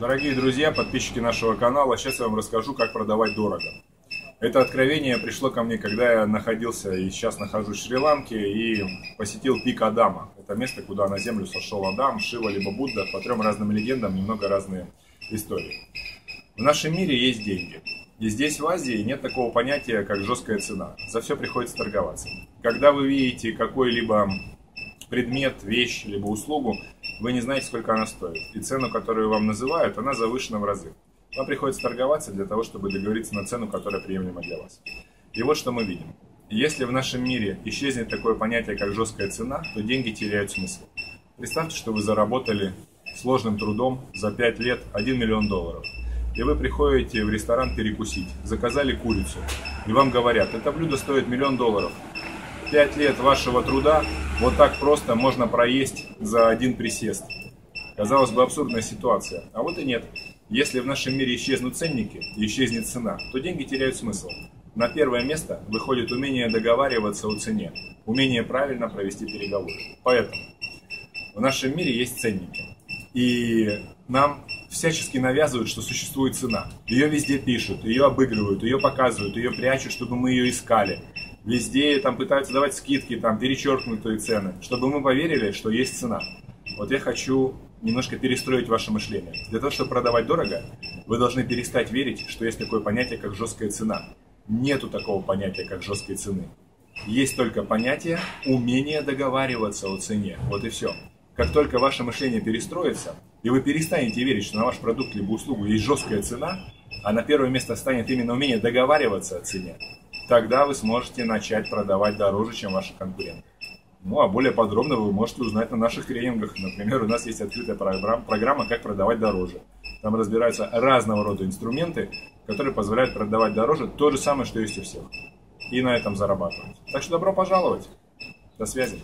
Дорогие друзья, подписчики нашего канала, сейчас я вам расскажу, как продавать дорого. Это откровение пришло ко мне, когда я находился и сейчас нахожусь в Шри-Ланке и посетил пик Адама. Это место, куда на землю сошел Адам, Шива либо Будда, по трем разным легендам, немного разные истории. В нашем мире есть деньги. И здесь, в Азии, нет такого понятия, как жесткая цена. За все приходится торговаться. Когда вы видите какой-либо предмет, вещь, либо услугу, вы не знаете, сколько она стоит. И цену, которую вам называют, она завышена в разы. Вам приходится торговаться для того, чтобы договориться на цену, которая приемлема для вас. И вот что мы видим. Если в нашем мире исчезнет такое понятие, как жесткая цена, то деньги теряют смысл. Представьте, что вы заработали сложным трудом за 5 лет 1 миллион долларов. И вы приходите в ресторан перекусить, заказали курицу, и вам говорят, это блюдо стоит миллион долларов, Пять лет вашего труда вот так просто можно проесть за один присест. Казалось бы, абсурдная ситуация. А вот и нет. Если в нашем мире исчезнут ценники и исчезнет цена, то деньги теряют смысл. На первое место выходит умение договариваться о цене, умение правильно провести переговоры. Поэтому в нашем мире есть ценники. И нам всячески навязывают, что существует цена. Ее везде пишут, ее обыгрывают, ее показывают, ее прячут, чтобы мы ее искали. Везде там пытаются давать скидки, там перечеркнутые цены, чтобы мы поверили, что есть цена. Вот я хочу немножко перестроить ваше мышление. Для того, чтобы продавать дорого, вы должны перестать верить, что есть такое понятие, как жесткая цена. Нету такого понятия, как жесткой цены. Есть только понятие умения договариваться о цене. Вот и все. Как только ваше мышление перестроится, и вы перестанете верить, что на ваш продукт либо услугу есть жесткая цена, а на первое место станет именно умение договариваться о цене, тогда вы сможете начать продавать дороже, чем ваши конкуренты. Ну, а более подробно вы можете узнать на наших тренингах. Например, у нас есть открытая программа, программа «Как продавать дороже». Там разбираются разного рода инструменты, которые позволяют продавать дороже то же самое, что есть у всех. И на этом зарабатывать. Так что добро пожаловать. До связи.